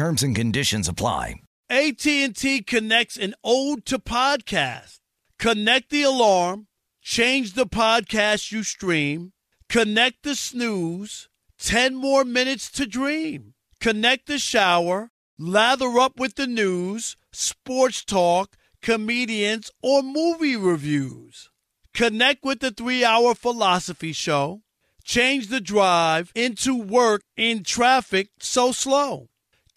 Terms and conditions apply. AT&T connects an ode to podcast. Connect the alarm, change the podcast you stream, connect the snooze, 10 more minutes to dream. Connect the shower, lather up with the news, sports talk, comedians, or movie reviews. Connect with the 3-hour philosophy show. Change the drive into work in traffic so slow.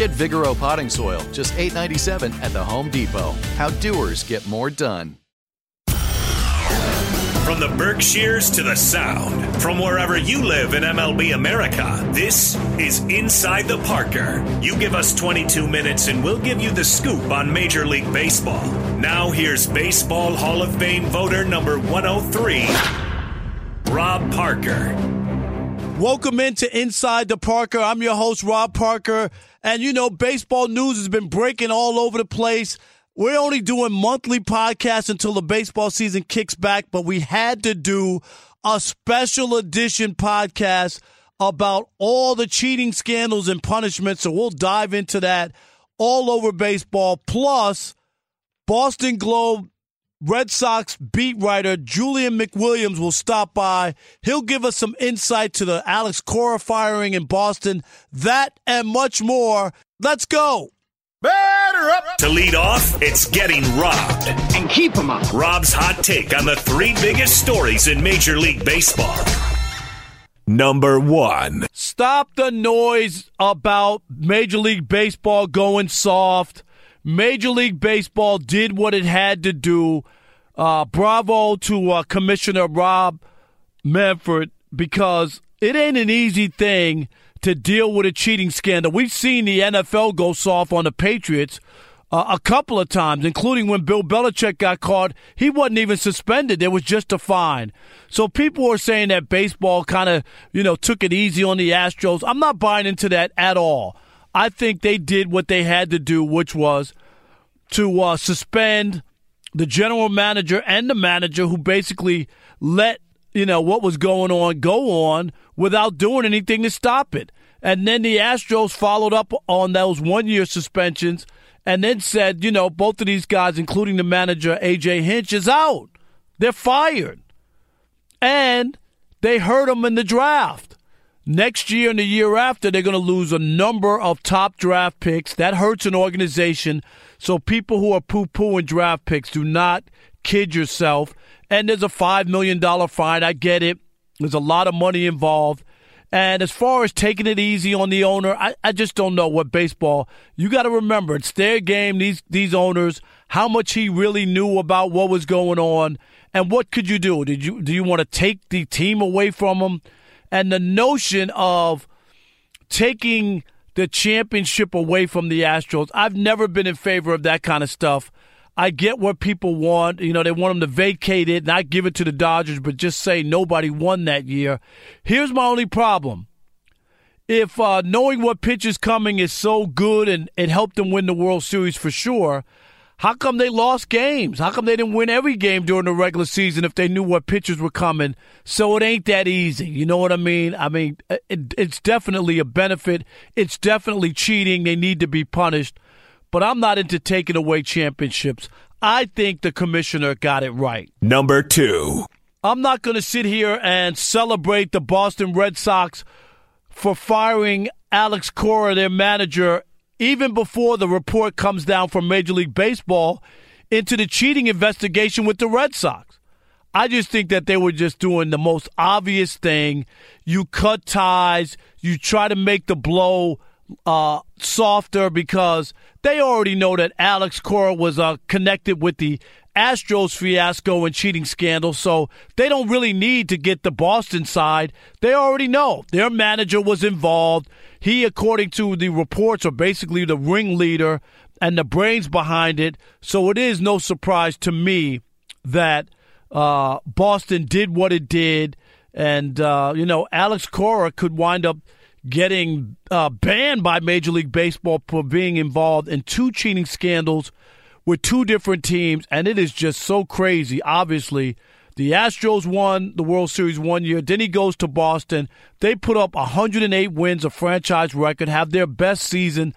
Get Vigoro potting soil, just $8.97 at the Home Depot. How doers get more done. From the Berkshires to the Sound, from wherever you live in MLB America, this is Inside the Parker. You give us 22 minutes and we'll give you the scoop on Major League Baseball. Now here's Baseball Hall of Fame voter number 103, Rob Parker. Welcome into Inside the Parker. I'm your host, Rob Parker. And you know, baseball news has been breaking all over the place. We're only doing monthly podcasts until the baseball season kicks back, but we had to do a special edition podcast about all the cheating scandals and punishments. So we'll dive into that all over baseball. Plus, Boston Globe Red Sox beat writer Julian McWilliams will stop by. He'll give us some insight to the Alex Cora firing in Boston. That and much more. Let's go. Batter up! To lead off, it's getting robbed. And keep them up. Rob's hot take on the three biggest stories in Major League Baseball. Number one. Stop the noise about Major League Baseball going soft. Major League Baseball did what it had to do. Uh, bravo to uh, Commissioner Rob Manfred because it ain't an easy thing to deal with a cheating scandal. We've seen the NFL go soft on the Patriots uh, a couple of times, including when Bill Belichick got caught. He wasn't even suspended; there was just a fine. So people are saying that baseball kind of, you know, took it easy on the Astros. I'm not buying into that at all. I think they did what they had to do, which was to uh, suspend the general manager and the manager who basically let you know what was going on go on without doing anything to stop it. And then the Astros followed up on those one year suspensions and then said, you know, both of these guys, including the manager AJ Hinch, is out. They're fired. And they hurt them in the draft. Next year and the year after, they're going to lose a number of top draft picks. That hurts an organization. So people who are poo pooing draft picks, do not kid yourself. And there's a $5 million fine. I get it. There's a lot of money involved. And as far as taking it easy on the owner, I, I just don't know what baseball. You got to remember, it's their game. These these owners, how much he really knew about what was going on, and what could you do? Did you do you want to take the team away from him? And the notion of taking the championship away from the Astros, I've never been in favor of that kind of stuff. I get what people want. You know, they want them to vacate it, not give it to the Dodgers, but just say nobody won that year. Here's my only problem. If uh, knowing what pitch is coming is so good and it helped them win the World Series for sure, How come they lost games? How come they didn't win every game during the regular season if they knew what pitchers were coming? So it ain't that easy. You know what I mean? I mean, uh, it, it's definitely a benefit. It's definitely cheating. They need to be punished. But I'm not into taking away championships. I think the commissioner got it right. Number two. I'm not going to sit here and celebrate the Boston Red Sox for firing Alex Cora, their manager, even before the report comes down from Major League Baseball into the cheating investigation with the Red Sox. I just think that they were just doing the most obvious thing. You cut ties, you try to make the blow uh, softer because they already know that Alex Cora was uh, connected with the Astros fiasco and cheating scandal, so they don't really need to get the Boston side. They already know their manager was involved. He, according to the reports, are basically the ringleader and the brains behind it. So it is no surprise to me that uh, Boston did what it did. And, uh, you know, Alex Cora could wind up getting uh, banned by Major League Baseball for being involved in two cheating scandals with two different teams. And it is just so crazy, obviously, the Astros won the World Series one year. Then he goes to Boston. They put up 108 wins, a franchise record, have their best season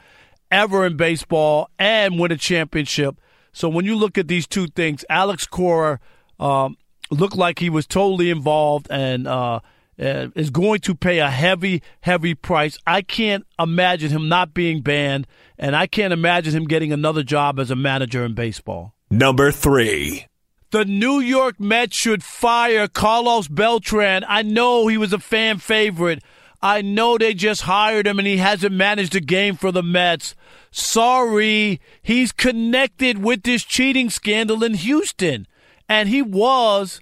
ever in baseball, and win a championship. So when you look at these two things, Alex Cora um, looked like he was totally involved and uh, is going to pay a heavy, heavy price. I can't imagine him not being banned, and I can't imagine him getting another job as a manager in baseball. Number three. The New York Mets should fire Carlos Beltran. I know he was a fan favorite. I know they just hired him and he hasn't managed a game for the Mets. Sorry, he's connected with this cheating scandal in Houston. And he was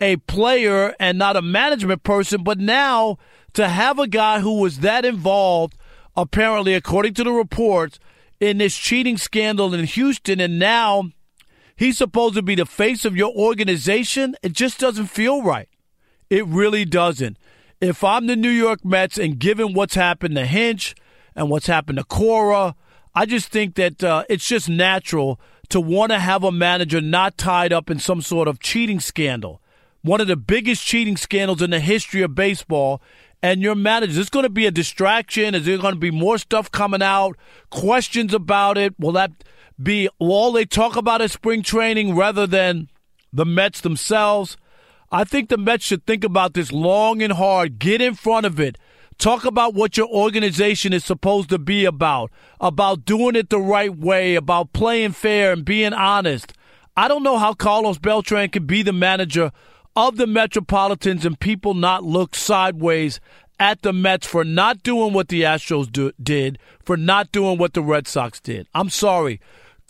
a player and not a management person, but now to have a guy who was that involved, apparently, according to the reports, in this cheating scandal in Houston, and now He's supposed to be the face of your organization. It just doesn't feel right. It really doesn't. If I'm the New York Mets and given what's happened to Hinch and what's happened to Cora, I just think that uh, it's just natural to want to have a manager not tied up in some sort of cheating scandal. One of the biggest cheating scandals in the history of baseball. And your manager, is going to be a distraction? Is there going to be more stuff coming out? Questions about it? Will that be all they talk about is spring training rather than the Mets themselves. I think the Mets should think about this long and hard. Get in front of it. Talk about what your organization is supposed to be about, about doing it the right way, about playing fair and being honest. I don't know how Carlos Beltran can be the manager of the Metropolitans and people not look sideways at the Mets for not doing what the Astros do, did, for not doing what the Red Sox did. I'm sorry.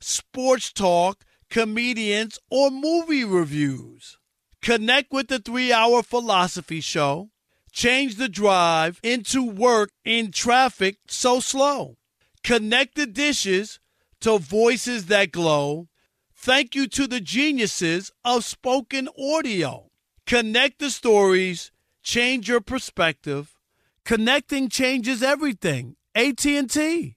sports talk, comedians, or movie reviews. Connect with the three hour philosophy show. Change the drive into work in traffic so slow. Connect the dishes to voices that glow. Thank you to the geniuses of spoken audio. Connect the stories, change your perspective. Connecting changes everything. AT&T.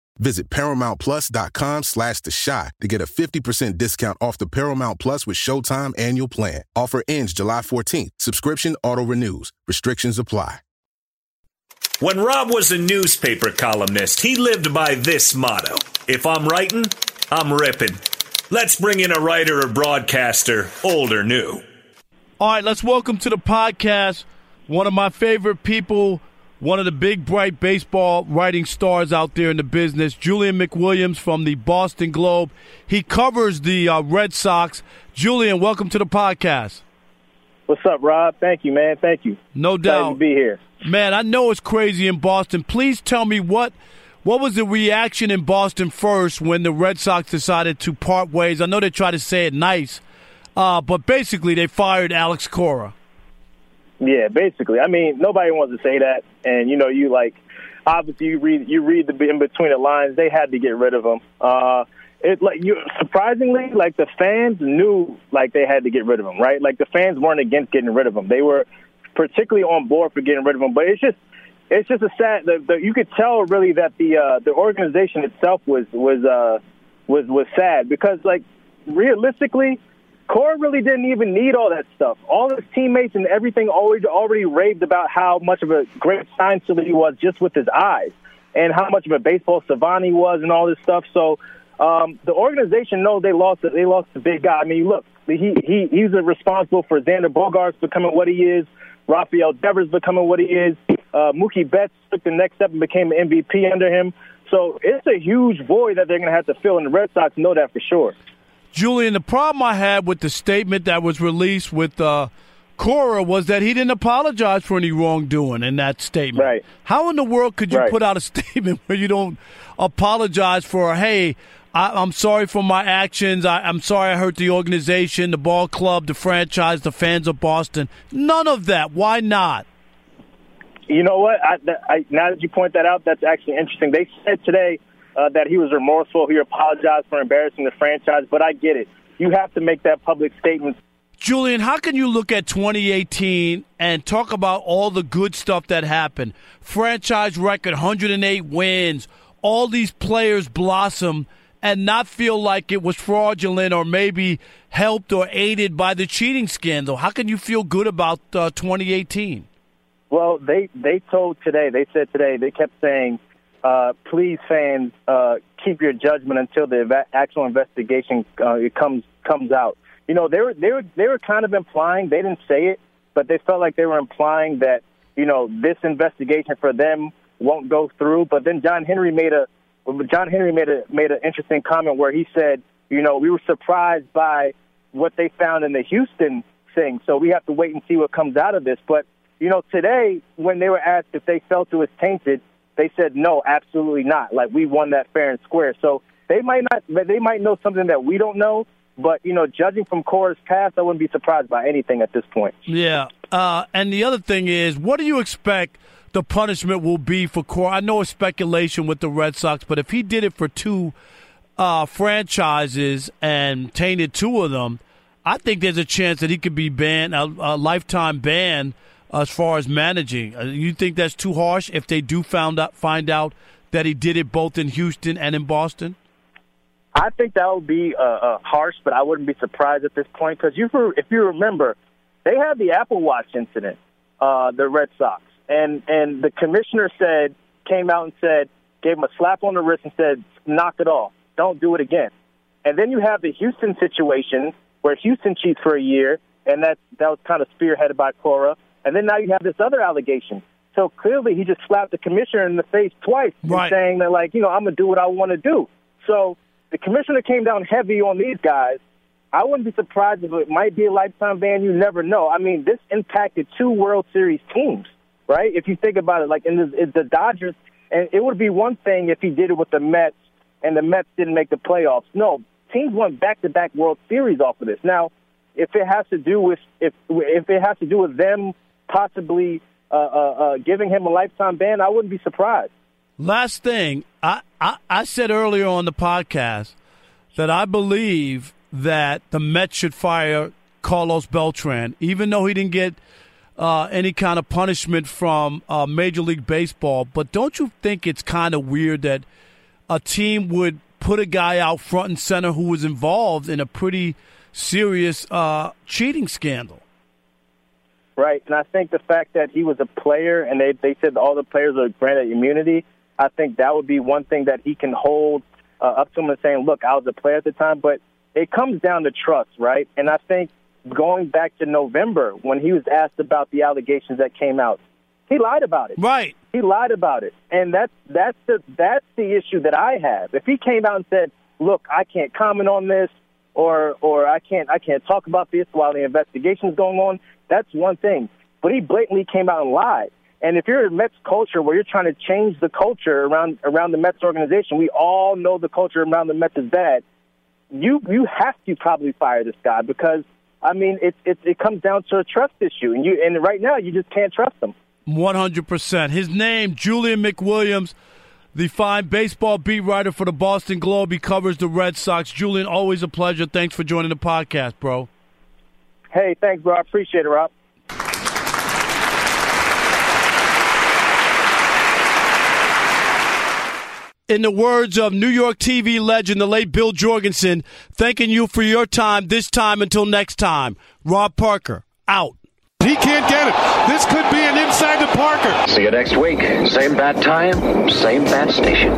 Visit ParamountPlus.com slash The Chi to get a 50% discount off the Paramount Plus with Showtime annual plan. Offer ends July 14th. Subscription auto-renews. Restrictions apply. When Rob was a newspaper columnist, he lived by this motto If I'm writing, I'm ripping. Let's bring in a writer or broadcaster, old or new. All right, let's welcome to the podcast one of my favorite people, one of the big, bright baseball writing stars out there in the business, Julian McWilliams from the Boston Globe. He covers the uh, Red Sox. Julian, welcome to the podcast. What's up, Rob? Thank you, man. Thank you. No doubt. to be here. Man, I know it's crazy in Boston. Please tell me what what was the reaction in Boston first when the Red Sox decided to part ways? I know they try to say it nice, uh, but basically they fired Alex Cora. Yeah, basically. I mean, nobody wants to say that, and you know, you like obviously you read you read the in between the lines. They had to get rid of him. Uh, it like you surprisingly like the fans knew like they had to get rid of him, right? Like the fans weren't against getting rid of him. They were particularly on board for getting rid of him. But it's just it's just a sad. The, the, you could tell really that the uh, the organization itself was was uh, was was sad because like realistically, Cora really didn't even need all that stuff. All his teammates and everything already already raved about how much of a great science he was just with his eyes and how much of a baseball savant he was and all this stuff. So um, the organization knows they lost they lost the big guy. I mean, look, he he he's responsible for Xander Bogaerts becoming what he is. Rafael Devers becoming what he is. Uh, Mookie Betts took the next step and became an MVP under him. So it's a huge void that they're going to have to fill, and the Red Sox know that for sure. Julian, the problem I had with the statement that was released with uh, Cora was that he didn't apologize for any wrongdoing in that statement. Right. How in the world could you right. put out a statement where you don't apologize for, hey, I, am sorry for my actions. I, am sorry I hurt the organization, the ball club, the franchise, the fans of Boston. None of that. Why not? You know what? I, I, now that you point that out, that's actually interesting. They said today uh, that he was remorseful. He apologized for embarrassing the franchise, but I get it. You have to make that public statement. Julian, how can you look at 2018 and talk about all the good stuff that happened? Franchise record, 108 wins, all these players blossom – and not feel like it was fraudulent or maybe helped or aided by the cheating scandal? How can you feel good about uh, 2018? Well, they they told today. They said today. They kept saying, uh, "Please, fans, uh, keep your judgment until the actual investigation uh, comes comes out." You know, they were they were they were kind of implying. They didn't say it, but they felt like they were implying that you know this investigation for them won't go through. But then John Henry made a John Henry made a made an interesting comment where he said, you know, we were surprised by what they found in the Houston thing, so we have to wait and see what comes out of this. But you know, today when they were asked if they felt it was tainted, they said no, absolutely not. Like we won that fair and square. So they might not, they might know something that we don't know. But you know, judging from Cora's past, I wouldn't be surprised by anything at this point. Yeah, uh, and the other thing is, what do you expect? the punishment will be for Cora. I know it's speculation with the Red Sox, but if he did it for two uh, franchises and tainted two of them, I think there's a chance that he could be banned, a, a lifetime ban as far as managing. Uh, you think that's too harsh if they do found out, find out that he did it both in Houston and in Boston? I think that would be uh, uh, harsh, but I wouldn't be surprised at this point because you, if you remember, they had the Apple Watch incident, uh, the Red Sox and and the commissioner said came out and said gave him a slap on the wrist and said knock it off, don't do it again. And then you have the Houston situation where Houston cheats for a year, and that that was kind of spearheaded by Cora. And then now you have this other allegation. So clearly, he just slapped the commissioner in the face twice, right. saying that like you know I'm gonna do what I want to do. So the commissioner came down heavy on these guys. I wouldn't be surprised if it might be a lifetime ban. You never know. I mean, this impacted two World Series teams right? If you think about it, like in the, in the Dodgers, and it would be one thing if he did it with the Mets and the Mets didn't make the playoffs. No, teams won back-to-back World Series off of this. Now, if it has to do with if if it has to do with them possibly uh, uh, uh, giving him a lifetime ban, I wouldn't be surprised. Last thing, I, I, I said earlier on the podcast that I believe that the Mets should fire Carlos Beltran, even though he didn't get uh, any kind of punishment from uh, Major League Baseball. But don't you think it's kind of weird that a team would put a guy out front and center who was involved in a pretty serious uh, cheating scandal? Right, and I think the fact that he was a player and they they said all the players are granted immunity, I think that would be one thing that he can hold uh, up to him and saying, "Look, I was a player at the time." But it comes down to trust, right? And I think going back to November when he was asked about the allegations that came out, he lied about it. Right. He lied about it, and that's that's the that's the issue that I have. If he came out and said, "Look, I can't comment on this," or or I can't I can't talk about this while the investigation is going on, that's one thing. But he blatantly came out and lied. And if you're a Mets culture where you're trying to change the culture around around the Mets organization, we all know the culture around the Mets is bad. You you have to probably fire this guy because I mean it it, it comes down to a trust issue, and you and right now you just can't trust him. One hundred percent. His name, Julian McWilliams, the fine baseball beat writer for the Boston Globe. He covers the Red Sox. Julian, always a pleasure. Thanks for joining the podcast, bro. Hey, thanks, bro. I appreciate it, Rob. in the words of New York TV legend, the late Bill Jorgensen, thanking you for your time this time until next time. Rob Parker, out. He can't get it. This could be an inside to Parker. See you next week. Same bad time, same bad station.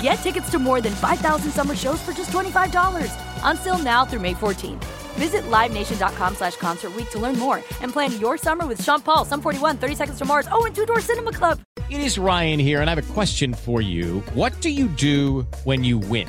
Get tickets to more than 5,000 summer shows for just $25. Until now through May 14th. Visit LiveNation.com slash Concert to learn more and plan your summer with Sean Paul, Sum 41, 30 Seconds to Mars, oh, and Two Door Cinema Club. It is Ryan here, and I have a question for you. What do you do when you win?